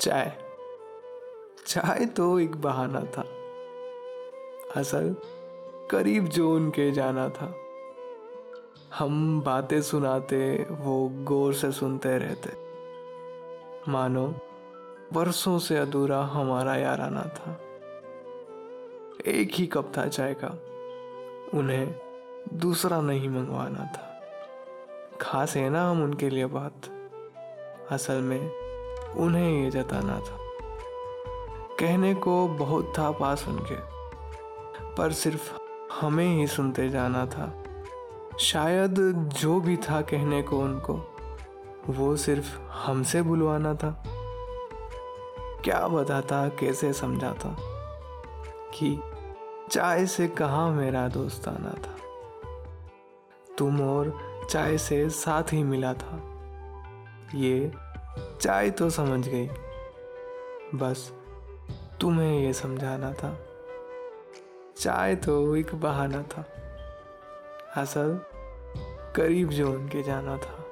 चाय। चाय तो एक बहाना था। असल करीब जो उनके जाना था। हम बातें सुनाते, वो गौर से सुनते रहते। मानो, वर्षों से अधूरा हमारा याराना था। एक ही कप था चाय का। उन्हें दूसरा नहीं मंगवाना था। खास है ना हम उनके लिए बात। असल में उन्हें ये जताना था। कहने को बहुत था पास उनके, पर सिर्फ़ हमें ही सुनते जाना था। शायद जो भी था कहने को उनको, वो सिर्फ़ हमसे बुलवाना था। क्या बताता, कैसे समझाता कि चाय से कहा मेरा दोस्त आना था। तुम और चाय से साथ ही मिला था। ये चाय तो समझ गई। बस तुम्हें ये समझाना था। चाय तो एक बहाना था। असल करीब जो उनके जाना था।